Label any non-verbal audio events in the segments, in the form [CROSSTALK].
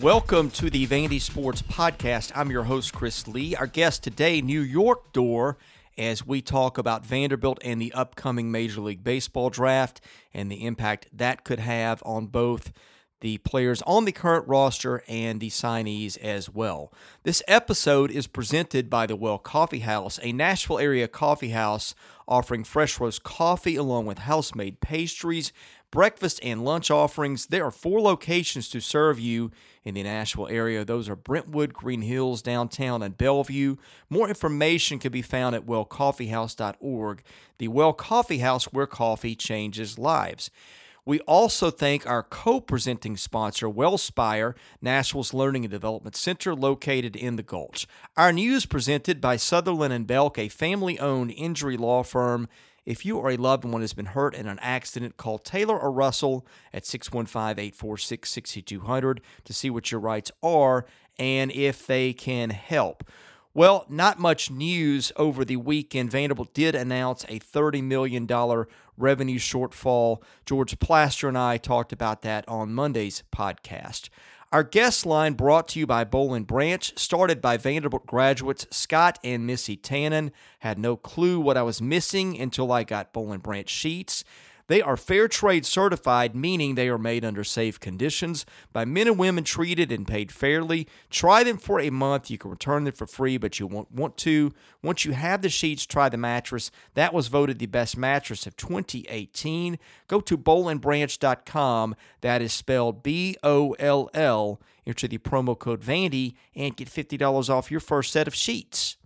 Welcome to the Vandy Sports Podcast. I'm your host, Chris Lee. Our guest today, New York Dore, as we talk about Vanderbilt and the upcoming Major League Baseball draft and the impact that could have on both the players on the current roster and the signees as well. This episode is presented by the Well Coffee House, a Nashville area coffee house offering fresh roast coffee along with house made pastries, breakfast, and lunch offerings. There are four locations to serve you in the Nashville area. Those are Brentwood, Green Hills, downtown, and Bellevue. More information can be found at wellcoffeehouse.org. The Well Coffee House, where coffee changes lives. We also thank our co presenting sponsor, Wellspire, Nashville's Learning and Development Center located in the Gulch. Our news presented by Sutherland and Belk, a family owned injury law firm. If you or a loved one has been hurt in an accident, call Taylor or Russell at 615 846 6200 to see what your rights are and if they can help. Well, not much news over the weekend. Vanderbilt did announce a $30 million revenue shortfall. George Plaster and I talked about that on Monday's podcast. Our guest line brought to you by Boll & Branch, started by Vanderbilt graduates Scott and Missy Tannen. Had no clue what I was missing until I got Boll & Branch sheets. They are fair trade certified, meaning they are made under safe conditions by men and women treated and paid fairly. Try them for a month. You can return them for free, but you won't want to. Once you have the sheets, try the mattress. That was voted the best mattress of 2018. Go to bollandbranch.com. That is spelled B O L L. Enter the promo code Vandy and get $50 off your first set of sheets.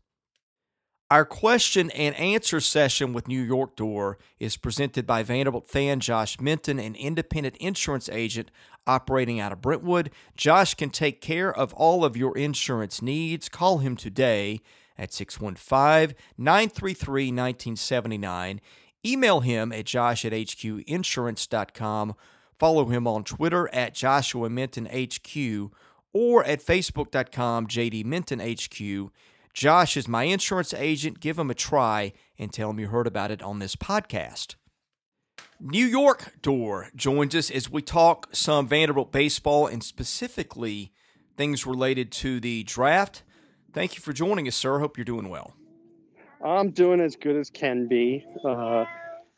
Our question and answer session with New York Dore is presented by Vanderbilt fan Josh Minton, an independent insurance agent operating out of Brentwood. Josh can take care of all of your insurance needs. Call him today at 615 933 1979. Email him at josh at hqinsurance.com. Follow him on Twitter at Joshua Minton HQ or at facebook.com JD Minton HQ. Josh is my insurance agent. Give him a try and tell him you heard about it on this podcast. New York Dore joins us as we talk some Vanderbilt baseball and specifically things related to the draft. Thank you for joining us, sir. Hope you're doing well. I'm doing as good as can be. Uh,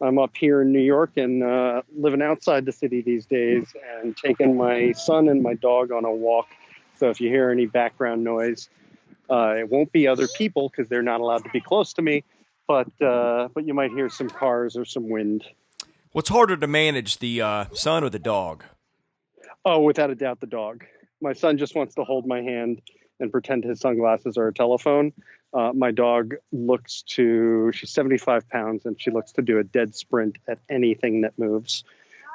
I'm up here in New York and uh, living outside the city these days and taking my son and my dog on a walk. So if you hear any background noise, uh, it won't be other people because they're not allowed to be close to me, but uh, but you might hear some cars or some wind. What's harder to manage, the uh, son or the dog? Oh, without a doubt, the dog. My son just wants to hold my hand and pretend his sunglasses are a telephone. Uh, my dog looks to, she's 75 pounds and she looks to do a dead sprint at anything that moves.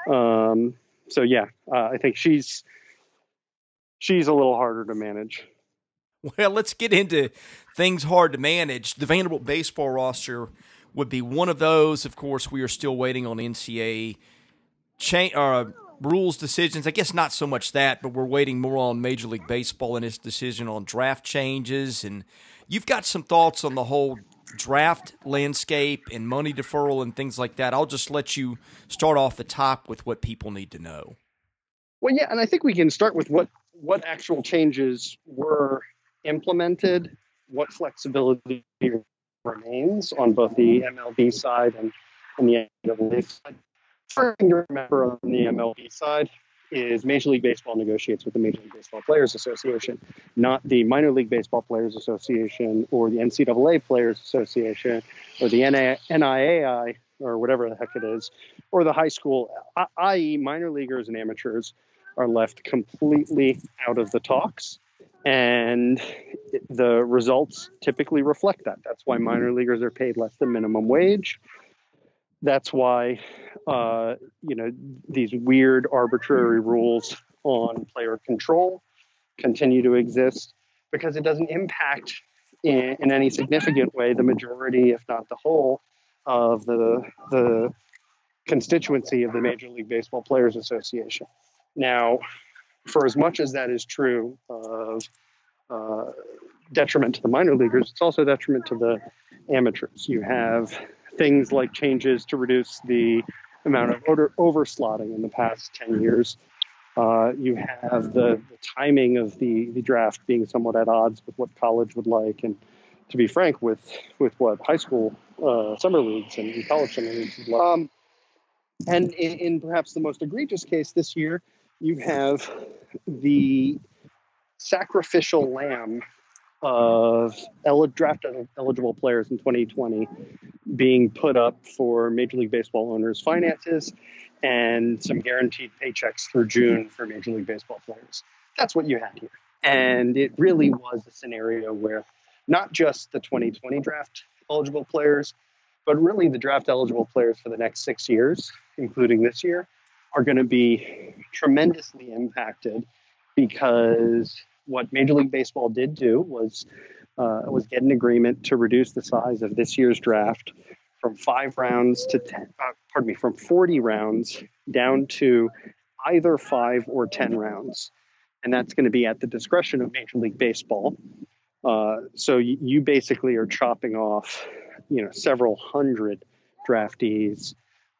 Um, so yeah, uh, I think she's, she's a little harder to manage. [LAUGHS] Well, let's get into things hard to manage. The Vanderbilt baseball roster would be one of those. Of course, we are still waiting on NCAA cha- uh, rules decisions. I guess not so much that, but we're waiting more on Major League Baseball and its decision on draft changes. And you've got some thoughts on the whole draft landscape and money deferral and things like that. I'll just let you start off the top with what people need to know. Well, yeah, and I think we can start with what what actual changes were implemented, what flexibility remains on both the MLB side and, and the NCAA side. First thing to remember on the MLB side is Major League Baseball negotiates with the Major League Baseball Players Association, not the Minor League Baseball Players Association or the NCAA Players Association or the NAIA or whatever the heck it is, or the high school, i.e., minor leaguers and amateurs are left completely out of the talks and the results typically reflect that. That's why minor leaguers are paid less than minimum wage. That's why, uh, you know, these weird arbitrary rules on player control continue to exist because it doesn't impact in, in any significant way the majority, if not the whole, of the the constituency of the Major League Baseball Players Association. Now, for as much as that is true of uh, detriment to the minor leaguers, it's also detriment to the amateurs. You have things like changes to reduce the amount of over, overslotting in the past 10 years. Uh, you have the, the, timing of the, the draft being somewhat at odds with what college would like, and to be frank, with with what high school uh, summer leagues and college summer leagues would like. Um, and in, in, perhaps the most egregious case this year, you have the sacrificial lamb of draft eligible players in 2020 being put up for Major League Baseball owners' finances and some guaranteed paychecks through June for Major League Baseball players. That's what you had here. And it really was a scenario where not just the 2020 draft eligible players, but really the draft eligible players for the next six years, including this year, are going to be tremendously impacted because what Major League Baseball did do was uh, was get an agreement to reduce the size of this year's draft from five rounds to ten, uh, pardon me, from 40 rounds down to either five or 10 rounds. And that's going to be at the discretion of Major League Baseball. Uh, so you, you, basically are chopping off, you know, several hundred draftees,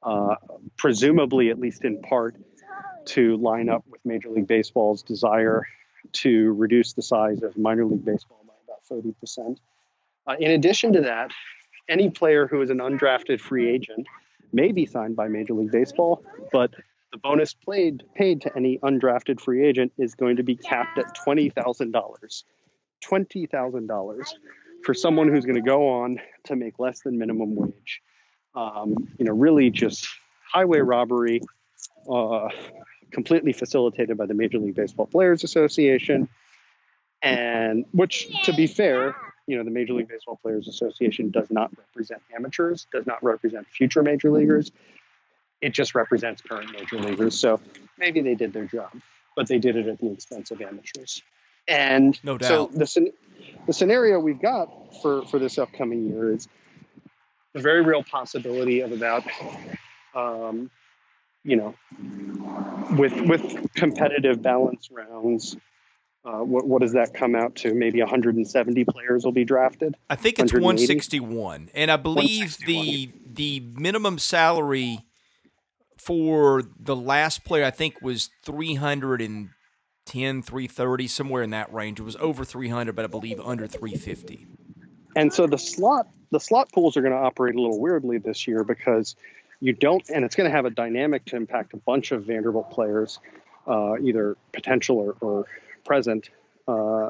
uh, presumably at least in part to line up with Major League Baseball's desire to reduce the size of minor league baseball by about 30%. Uh, in addition to that, any player who is an undrafted free agent may be signed by Major League Baseball, but the bonus played, paid to any undrafted free agent is going to be capped at $20,000. $20,000 for someone who's going to go on to make less than minimum wage. Um, you know, really just highway robbery, uh, completely facilitated by the Major League Baseball Players Association. And which, to be fair, you know, the Major League Baseball Players Association does not represent amateurs, does not represent future major leaguers. It just represents current major leaguers. So maybe they did their job, but they did it at the expense of amateurs. And no doubt. so the, the scenario we've got for, for this upcoming year is a very real possibility of about, um, you know, with with competitive balance rounds uh, what, what, does that come out to? Maybe 170 players will be drafted. I think it's 161, and I believe the the minimum salary for the last player I think was 310, 330, somewhere in that range. It was over 300, but I believe under 350. And so the slot the slot pools are going to operate a little weirdly this year because you don't, and it's going to have a dynamic to impact a bunch of Vanderbilt players, uh, either potential or, or present uh,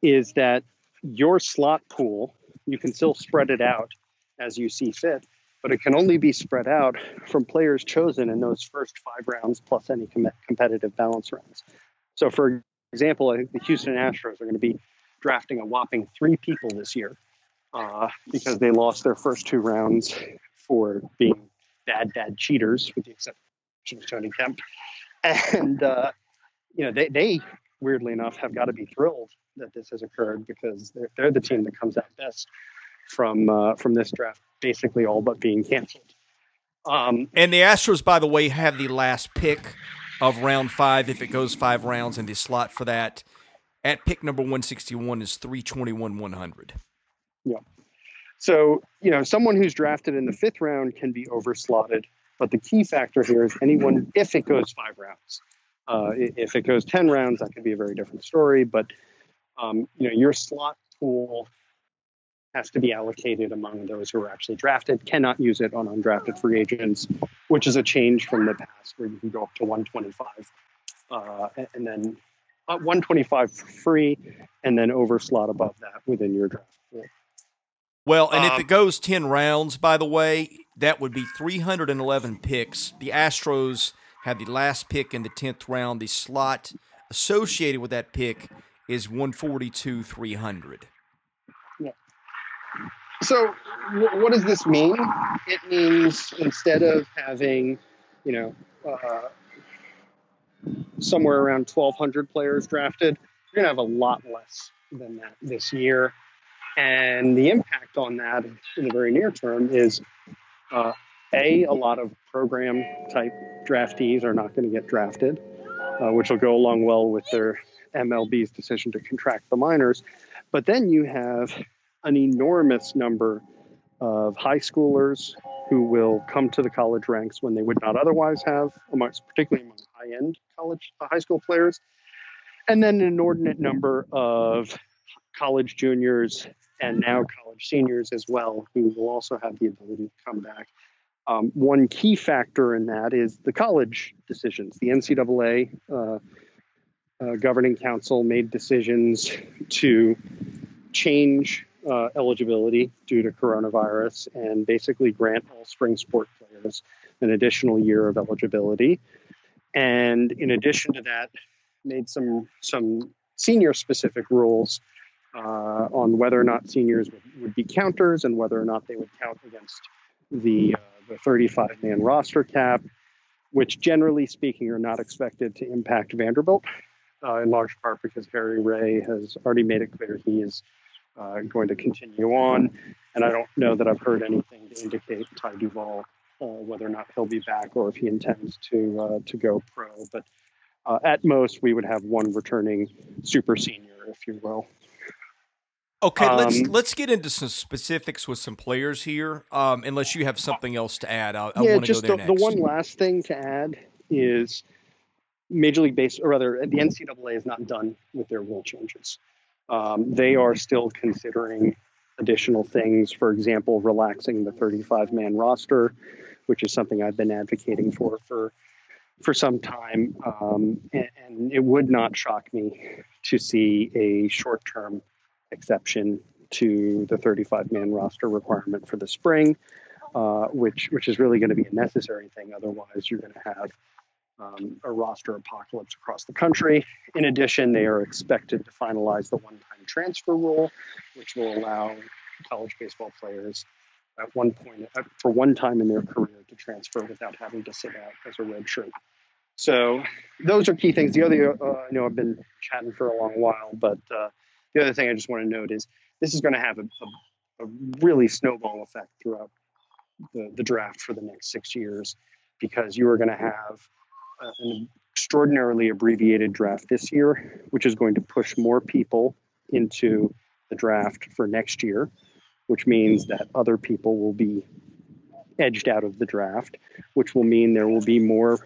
is that your slot pool, you can still spread it out as you see fit, but it can only be spread out from players chosen in those first five rounds plus any com- competitive balance rounds. So, for example, I think the Houston Astros are going to be drafting a whopping three people this year uh, because they lost their first two rounds for being bad, bad cheaters, with the exception of Tony Kemp. And, uh, you know, they, they weirdly enough, have got to be thrilled that this has occurred because they're, they're the team that comes out best from uh, from this draft, basically all but being canceled. Um, and the Astros, by the way, have the last pick of round five if it goes five rounds, and the slot for that at pick number 161 is 321 100. Yeah. So, you know, someone who's drafted in the fifth round can be overslotted, but the key factor here is anyone, if it goes five rounds, uh, if it goes 10 rounds, that could be a very different story. But um, you know, your slot pool has to be allocated among those who are actually drafted. Cannot use it on undrafted free agents, which is a change from the past where you can go up to 125 uh, and then uh, 125 free, and then over slot above that within your draft pool. Well, and um, if it goes 10 rounds, by the way, that would be 311 picks. The Astros had the last pick in the 10th round. The slot associated with that pick is 142 300. Yeah. So, what does this mean? It means instead of having, you know, uh, somewhere around 1,200 players drafted, you're going to have a lot less than that this year. And the impact on that in the very near term is uh, a, a lot of program type draftees are not going to get drafted, uh, which will go along well with their MLB's decision to contract the minors. But then you have an enormous number of high schoolers who will come to the college ranks when they would not otherwise have, particularly high end college uh, high school players, and then an inordinate number of college juniors and now college seniors as well, who will also have the ability to come back. Um, one key factor in that is the college decisions. The NCAA uh, uh, governing council made decisions to change uh, eligibility due to coronavirus and basically grant all spring sport players an additional year of eligibility. And in addition to that, made some some senior specific rules uh, on whether or not seniors would, would, be counters and whether or not they would count against the uh, the 35 man roster cap, which generally speaking are not expected to impact Vanderbilt, uh, in large part because Harry Ray has already made it clear he is uh, going to continue on. And I don't know that I've heard anything to indicate Ty Duvall whether or not he'll be back or if he intends to uh, to go pro. But uh, at most, we would have one returning super senior, if you will. Okay, um, let's let's get into some specifics with some players here. Um, unless you have something else to add, I, I yeah, just the, the, one last thing to add is Major League Base, or rather, the NCAA is not done with their rule changes. Um, they are still considering additional things. For example, relaxing the 35 man roster, which is something I've been advocating for for for some time, um, and, and it would not shock me to see a short term exception to the 35 man roster requirement for the spring, uh, which which is really going to be a necessary thing. Otherwise, you're going to have um, a roster apocalypse across the country. In addition, they are expected to finalize the one time transfer rule, which will allow college baseball players at one point, for one time in their career, to transfer without having to sit out as a red shirt. So those are key things. The other, uh, I know I've been chatting for a long while, but uh, the other thing I just want to note is this is going to have a, a, a really snowball effect throughout the, the draft for the next six years because you are going to have an extraordinarily abbreviated draft this year, which is going to push more people into the draft for next year, which means that other people will be edged out of the draft, which will mean there will be more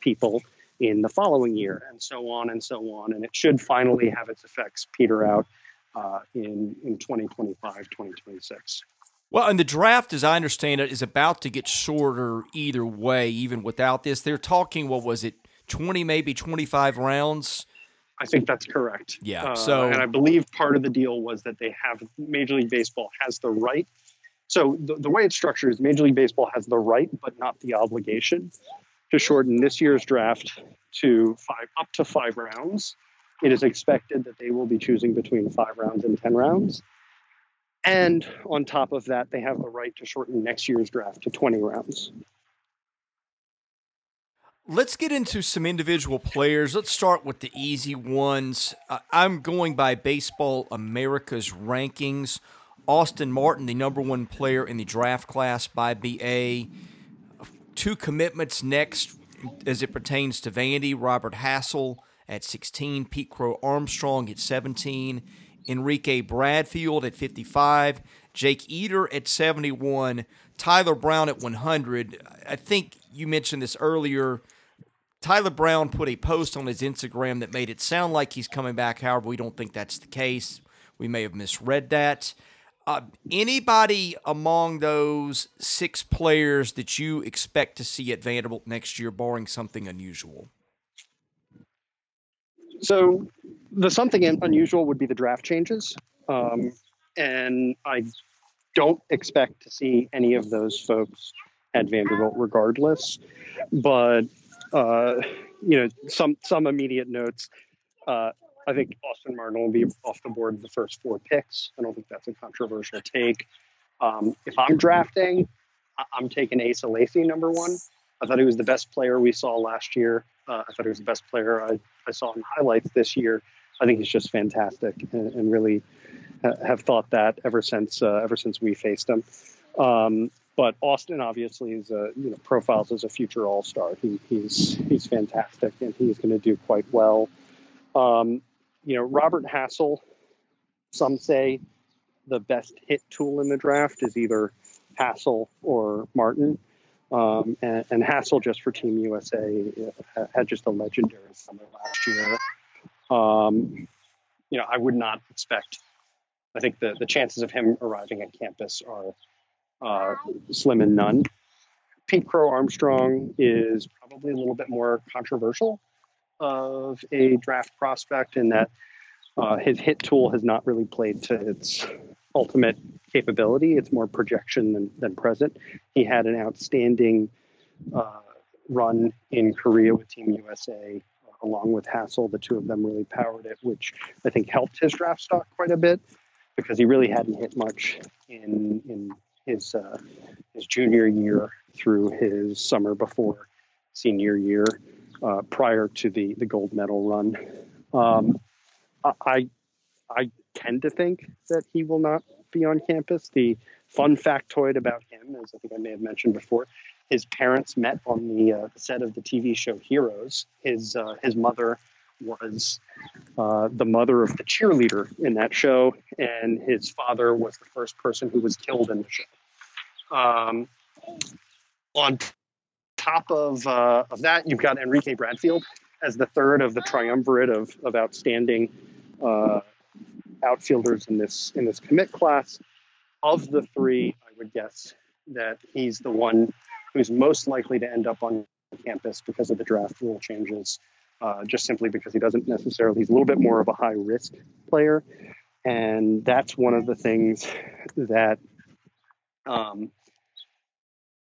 people in the following year, and so on and so on. And it should finally have its effects peter out uh, in, in 2025, 2026. Well, and the draft, as I understand it, is about to get shorter either way, even without this. They're talking, what was it, 20, maybe 25 rounds? I think that's correct. Yeah. Uh, so, and I believe part of the deal was that they have Major League Baseball has the right. So the, the way it's structured is Major League Baseball has the right, but not the obligation to shorten this year's draft to five up to five rounds. It is expected that they will be choosing between five rounds and ten rounds. And on top of that, they have the right to shorten next year's draft to 20 rounds. Let's get into some individual players. Let's start with the easy ones. Uh, I'm going by Baseball America's rankings. Austin Martin, the number one player in the draft class by BA, two commitments next as it pertains to Vandy Robert Hassell at 16, Pete Crow Armstrong at 17, Enrique Bradfield at 55, Jake Eder at 71, Tyler Brown at 100. I think you mentioned this earlier. Tyler Brown put a post on his Instagram that made it sound like he's coming back. However, we don't think that's the case. We may have misread that. Uh, anybody among those six players that you expect to see at Vanderbilt next year, barring something unusual? So, the something unusual would be the draft changes. Um, and I don't expect to see any of those folks at Vanderbilt regardless. But, uh, you know, some, some immediate notes. Uh, I think Austin Martin will be off the board the first four picks. I don't think that's a controversial take. Um, if I'm drafting, I'm taking Asa Lacy number one. I thought he was the best player we saw last year. Uh, I thought he was the best player I, I saw in highlights this year. I think he's just fantastic and, and really ha- have thought that ever since uh, ever since we faced him. Um, but Austin obviously is a you know profiles as a future All Star. He, he's he's fantastic and he's going to do quite well. Um, you know, Robert Hassell. some say the best hit tool in the draft is either Hassell or Martin. Um, and, and, Hassell, just for Team USA, uh, had just a legendary summer last year. Um, you know, I would not expect. I think the, the chances of him arriving at campus are uh, slim and none. Pete Crow Armstrong is probably a little bit more controversial of a draft prospect in that uh, his hit tool has not really played to its ultimate capability. It's more projection than, than present. He had an outstanding uh, run in Korea with Team USA, uh, along with Hassell. The two of them really powered it, which I think helped his draft stock quite a bit because he really hadn't hit much in in his uh, his junior year through his summer before senior year, uh, prior to the the gold medal run. Um, I I tend to think that he will not be on campus. The fun factoid about him, as I think I may have mentioned before, his parents met on the uh, set of the TV show Heroes. His uh, his mother was uh, the mother of the cheerleader in that show, and his father was the first person who was killed in the show. Um, on top of uh, of that, you've got Enrique Bradfield as the third of the triumvirate of of outstanding uh, outfielders in this in this commit class. Of the three, I would guess that he's the one who's most likely to end up on campus because of the draft rule changes. Uh, just simply because he doesn't necessarily he's a little bit more of a high risk player, and that's one of the things that um,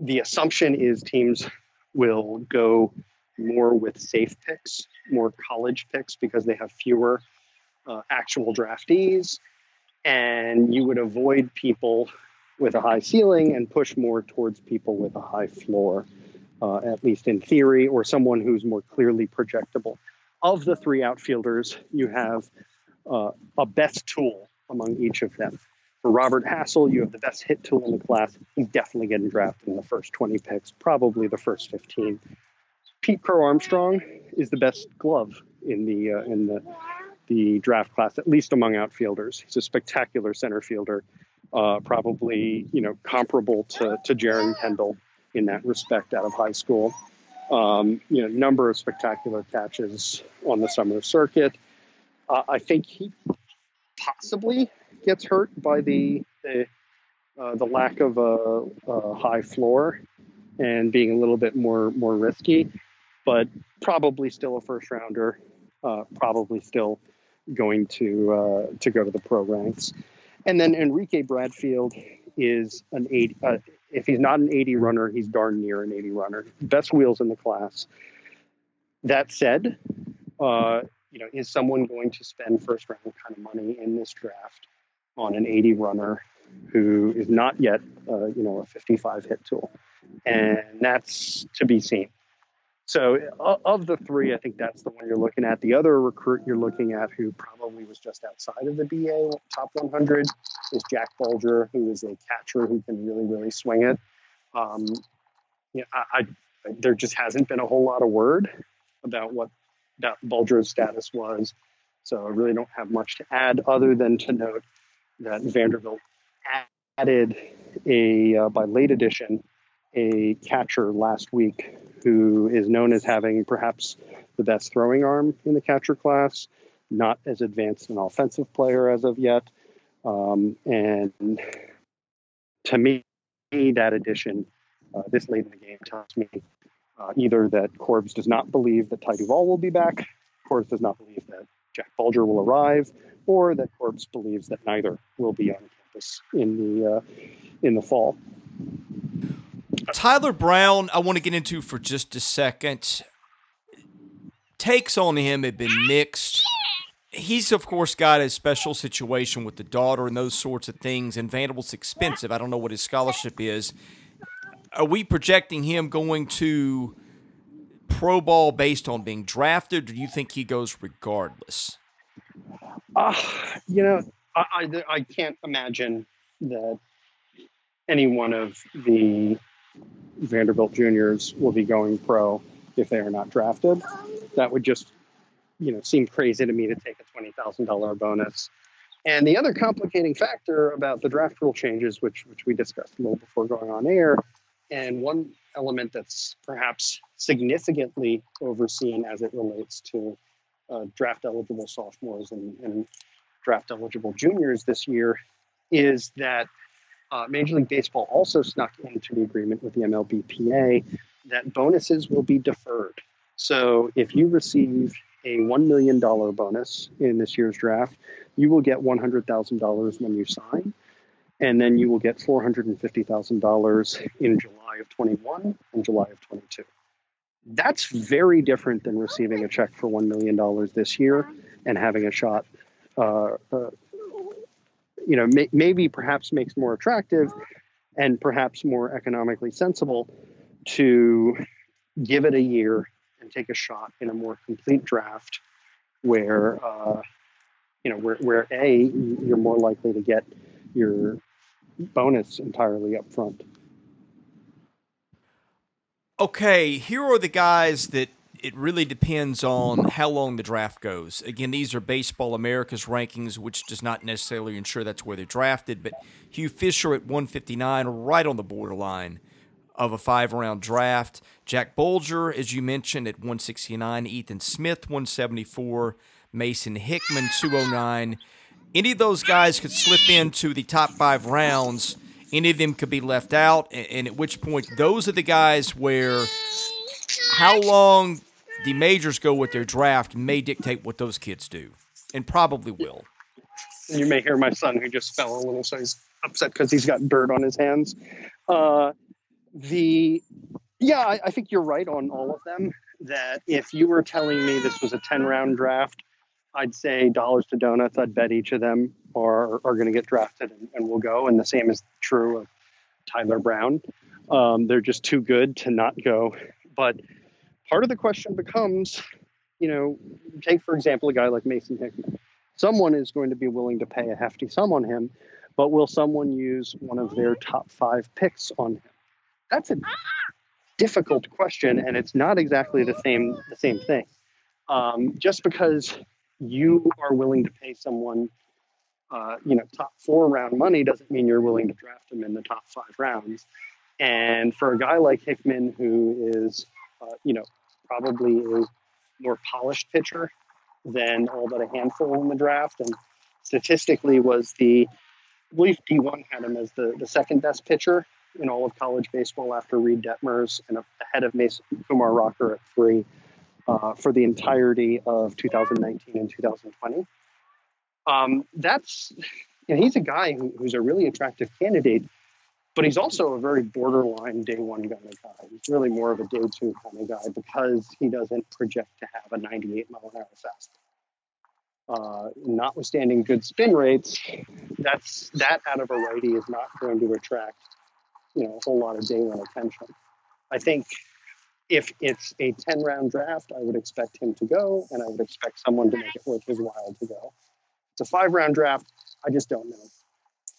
the assumption is teams will go more with safe picks, more college picks because they have fewer uh, actual draftees, and you would avoid people with a high ceiling and push more towards people with a high floor, uh, at least in theory, or someone who's more clearly projectable. Of the three outfielders, you have uh, a best tool among each of them. For Robert Hassell, you have the best hit tool in the class. He's definitely getting drafted in the first 20 picks, probably the first 15. Pete Crow Armstrong is the best glove in the uh, in the the draft class, at least among outfielders. He's a spectacular center fielder, uh, probably you know comparable to to Jeren Kendall in that respect out of high school. Um, you know, number of spectacular catches on the summer circuit. Uh, I think he possibly gets hurt by the the, uh, the lack of a, a, high floor and being a little bit more more risky, but probably still a first rounder. Uh, probably still going to uh, to go to the pro ranks. And then Enrique Bradfield is an 80. Uh, if he's not an 80 runner, he's darn near an 80 runner. Best wheels in the class. That said, uh, you know, is someone going to spend first round kind of money in this draft on an 80 runner who is not yet, uh, you know, a 55 hit tool? And that's to be seen. So of the three, I think that's the one you're looking at. The other recruit you're looking at, who probably was just outside of the BA top 100, is Jack Bulger, who is a catcher who can really, really swing it. Um, know, I, I, there just hasn't been a whole lot of word about what that Bulger's status was, so I really don't have much to add other than to note that Vanderbilt added a uh, by late edition a catcher last week who is known as having perhaps the best throwing arm in the catcher class, not as advanced an offensive player as of yet. Um, and to me, that addition uh, this late in the game tells me uh, either that Corbs does not believe that Ty Duvall will be back, Corbs does not believe that Jack Bulger will arrive, or that Corbs believes that neither will be on campus in the uh, in the fall. Tyler Brown, I want to get into for just a second. Takes on him have been mixed. He's, of course, got a special situation with the daughter and those sorts of things, and Vanderbilt's expensive. I don't know what his scholarship is. Are we projecting him going to pro ball based on being drafted, or do you think he goes regardless? Uh, you know, I, I, I can't imagine that any one of the Vanderbilt juniors will be going pro if they are not drafted. That would just, you know, seem crazy to me to take a twenty thousand dollar bonus. And the other complicating factor about the draft rule changes, which which we discussed a little before going on air, And one element that's perhaps significantly overseen as it relates to uh, draft eligible sophomores and, and, draft eligible juniors this year is that uh, Major League Baseball also snuck into the agreement with the MLBPA that bonuses will be deferred. So if you receive a $1 million bonus in this year's draft, you will get $100,000 when you sign, and then you will get $450,000 in July of 21 and July of 22. That's very different than receiving a check for $1 million this year and having a shot, uh, uh, you know, may, maybe perhaps makes more attractive and perhaps more economically sensible to give it a year and take a shot in a more complete draft where uh, you know where, where a you're more likely to get your bonus entirely up front okay here are the guys that it really depends on how long the draft goes again these are baseball america's rankings which does not necessarily ensure that's where they're drafted but hugh fisher at 159 right on the borderline of a five round draft. Jack Bulger, as you mentioned, at 169. Ethan Smith, 174. Mason Hickman, 209. Any of those guys could slip into the top five rounds. Any of them could be left out. And at which point, those are the guys where how long the majors go with their draft may dictate what those kids do, and probably will. You may hear my son who just fell a little, so he's upset because he's got dirt on his hands. Uh, the yeah, I, I, think you're right on all of them. That if you were telling me this was a 10 round draft, I'd say dollars to donuts. I'd bet each of them are are going to get drafted and, and will go. And the same is true of Tyler Brown. Um, they're just too good to not go. But part of the question becomes, you know, take for example a guy like Mason Hickman. Someone is going to be willing to pay a hefty sum on him, but will someone use one of their top five picks on him? That's a difficult question, and it's not exactly the same the same thing. Um, just because you are willing to pay someone, uh, you know, top four round money doesn't mean you're willing to draft them in the top five rounds. And for a guy like Hickman, who is, uh, you know, probably a more polished pitcher than all but a handful in the draft, and statistically was the, I believe D1 had him as the, the second best pitcher in all of college baseball after Reid Detmers and ahead of Mason Kumar Rocker at three uh, for the entirety of 2019 and 2020. Um, that's, you know, he's a guy who, who's a really attractive candidate, but he's also a very borderline day one kind of guy. He's really more of a day two kind of guy because he doesn't project to have a 98 mile an hour fastball. Uh, notwithstanding good spin rates, that's that out of a righty is not going to attract you know a whole lot of day one attention. I think if it's a 10 round draft, I would expect him to go, and I would expect someone to make it worth his while to go. It's a five round draft. I just don't know.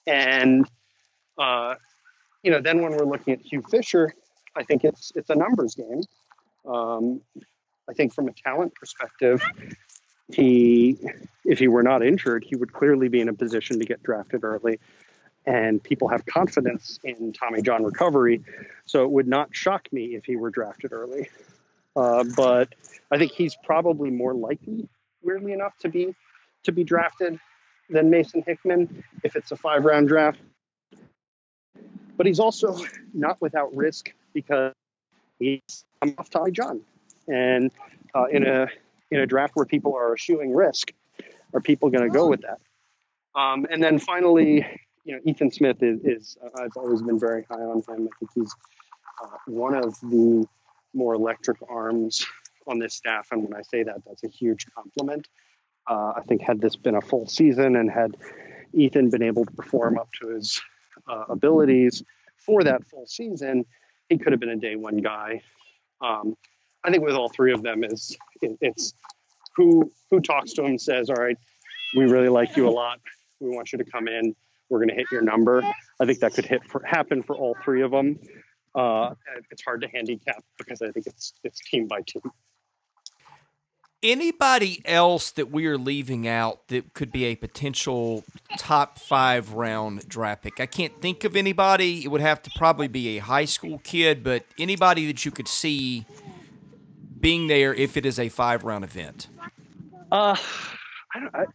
And uh, you know, then when we're looking at Hugh Fisher, I think it's it's a numbers game. Um, I think from a talent perspective, he, if he were not injured, he would clearly be in a position to get drafted early and people have confidence in Tommy John recovery. So it would not shock me if he were drafted early. Uh, but I think he's probably more likely, weirdly enough, to be to be drafted than Mason Hickman if it's a five round draft. But he's also [LAUGHS] not without risk because he's off Tommy John, and uh, in a in a draft where people are eschewing risk, are people going to go with that? Um, and then finally, you know, Ethan Smith is, is uh, I've always been very high on him. I think he's uh, one of the more electric arms on this staff. And when I say that, that's a huge compliment. Uh, I think had this been a full season and had Ethan been able to perform up to his uh, abilities for that full season, he could have been a day one guy. Um, I think with all three of them is it, it's who who talks to him says, "All right, we really like you a lot. We want you to come in we're going to hit your number. I think that could hit for, happen for all three of them. Uh, it's hard to handicap because I think it's it's team by team. Anybody else that we are leaving out that could be a potential top five round draft pick? I can't think of anybody. It would have to probably be a high school kid, but anybody that you could see being there if it is a five round event. Uh, I don't. I,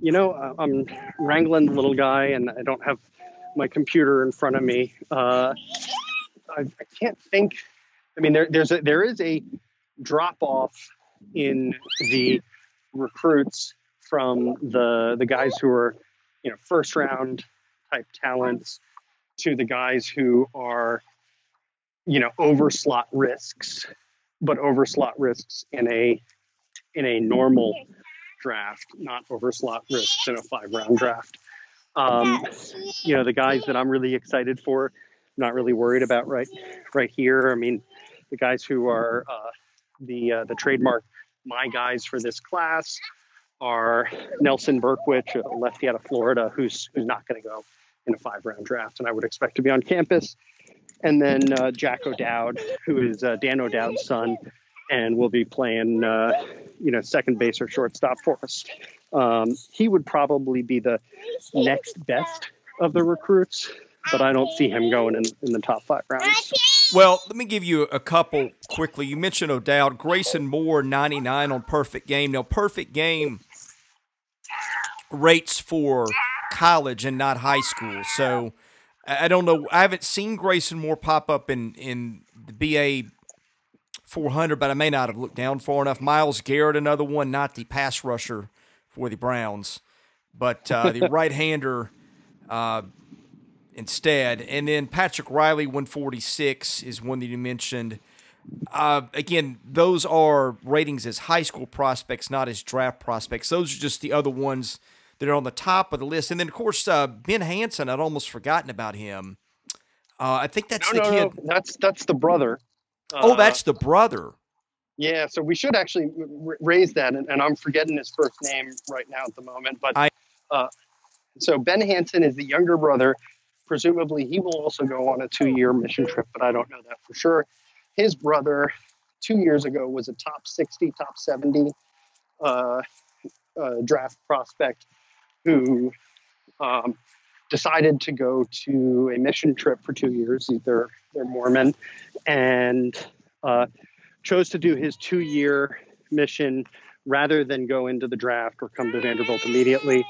you know, uh, I'm wrangling the little guy, and I don't have my computer in front of me. Uh, I, I can't think. I mean, there, there's a there is a drop off in the recruits from the the guys who are you know first round type talents to the guys who are you know over slot risks but over slot risks in a in a normal draft not over slot risks in a five round draft. Um, you know the guys that i'm really excited for not really worried about right right here i mean the guys who are uh, the uh, the trademark my guys for this class are Nelson Berkwich, a lefty out of Florida, who's who's not going to go in a five round draft, and I would expect to be on campus. And then uh, Jack O'Dowd, who is uh, Dan O'Dowd's son, and will be playing, uh, you know, second base or shortstop for us. Um, he would probably be the next best of the recruits, but I don't see him going in, in the top five rounds. Well, let me give you a couple quickly. You mentioned O'Dowd, Grayson Moore, 99 on Perfect Game. Now, Perfect Game rates for college and not high school. So I don't know. I haven't seen Grayson Moore pop up in, in the BA 400, but I may not have looked down far enough. Miles Garrett, another one, not the pass rusher for the Browns, but uh, the [LAUGHS] right hander. Uh, instead. And then Patrick Riley, 146, is one that you mentioned. Uh, again, those are ratings as high school prospects, not as draft prospects. Those are just the other ones that are on the top of the list. And then, of course, uh, Ben Hanson, I'd almost forgotten about him. Uh, I think that's no, the no, kid. No. That's that's the brother. oh, that's the brother. Yeah, so we should actually r- raise that, and, and, I'm forgetting his first name right now at the moment. But I, uh, so Ben Hanson is the younger brother presumably he will also go on a two-year mission trip, but I don't know that for sure. His brother, two years ago, was a top 60, top 70 uh, uh, draft prospect who um, decided to go to a mission trip for two years. They're, they're Mormon and uh, chose to do his two-year mission rather than go into the draft or come to Vanderbilt immediately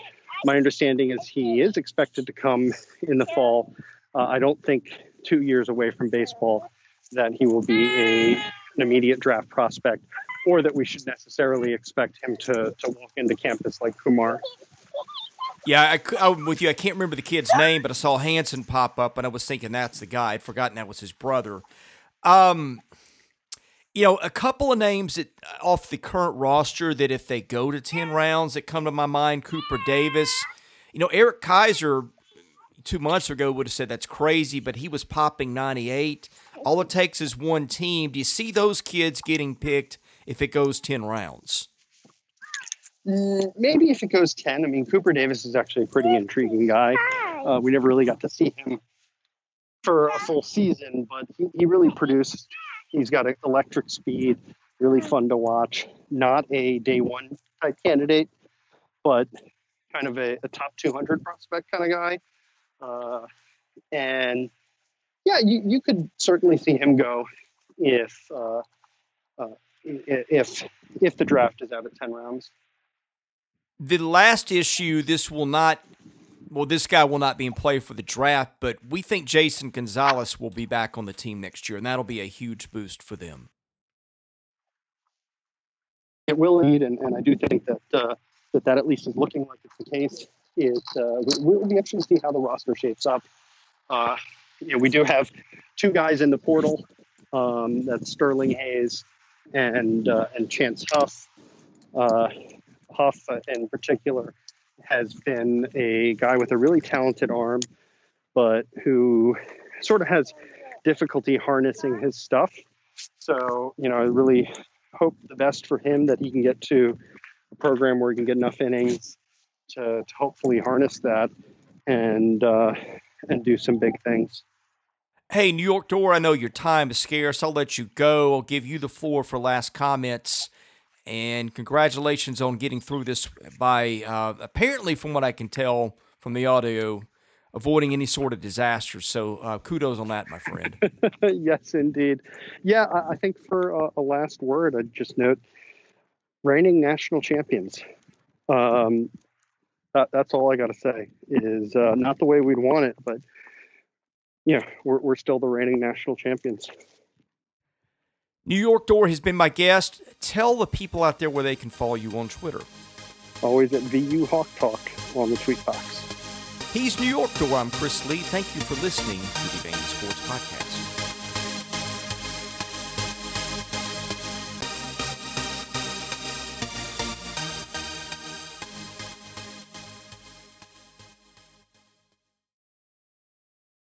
my understanding is he is expected to come in the fall. Uh, I don't think two years away from baseball that he will be a, an immediate draft prospect or that we should necessarily expect him to, to walk into campus like Kumar. Yeah, I, am with you. I can't remember the kid's name, but I saw Hanson pop up, and I was thinking that's the guy. I'd forgotten that was his brother. Um, you know, a couple of names that off the current roster that if they go to 10 rounds that come to my mind, Cooper Davis. You know, Eric Kaiser two months ago would have said that's crazy, but he was popping 98. All it takes is one team. Do you see those kids getting picked if it goes 10 rounds? Mm, maybe if it goes 10. I mean, Cooper Davis is actually a pretty intriguing guy. Uh, we never really got to see him for a full season, but he, he really produced He's got an electric speed, really fun to watch. Not a day one type candidate, but kind of a, a top 200 prospect kind of guy. Uh, and yeah, you, you could certainly see him go if uh, uh, if if the draft is out of 10 rounds. The last issue, this will not well, this guy will not be in play for the draft, but we think Jason Gonzalez will be back on the team next year, and that'll be a huge boost for them. It will indeed, and, and I do think that uh, that that at least is looking like it's the case. It uh, we'll be interesting to see how the roster shapes up. Uh, you know, we do have two guys in the portal. Um, that's Sterling Hayes and uh, and Chance Huff. Uh, Huff, uh, in particular, has been a guy with a really talented arm, but who sort of has difficulty harnessing his stuff. So, you know, I really hope the best for him that he can get to a program where he can get enough innings to, to hopefully harness that and uh, and do some big things. Hey, New York Dore, I know your time is scarce. I'll let you go. I'll give you the floor for last comments. And congratulations on getting through this by uh, apparently, from what I can tell from the audio, avoiding any sort of disaster. So uh, kudos on that, my friend. [LAUGHS] yes, indeed. Yeah, I, think for a, a, last word, I'd just note reigning national champions. Um, that, that's all I got to say. Is uh, not the way we'd want it, but yeah, we're we're still the reigning national champions. New York Dore has been my guest. Tell the people out there where they can follow you on Twitter. Always at VU Hawk Talk on the tweet box. He's New York Dore. I'm Chris Lee. Thank you for listening to the Vandy Sports Podcast.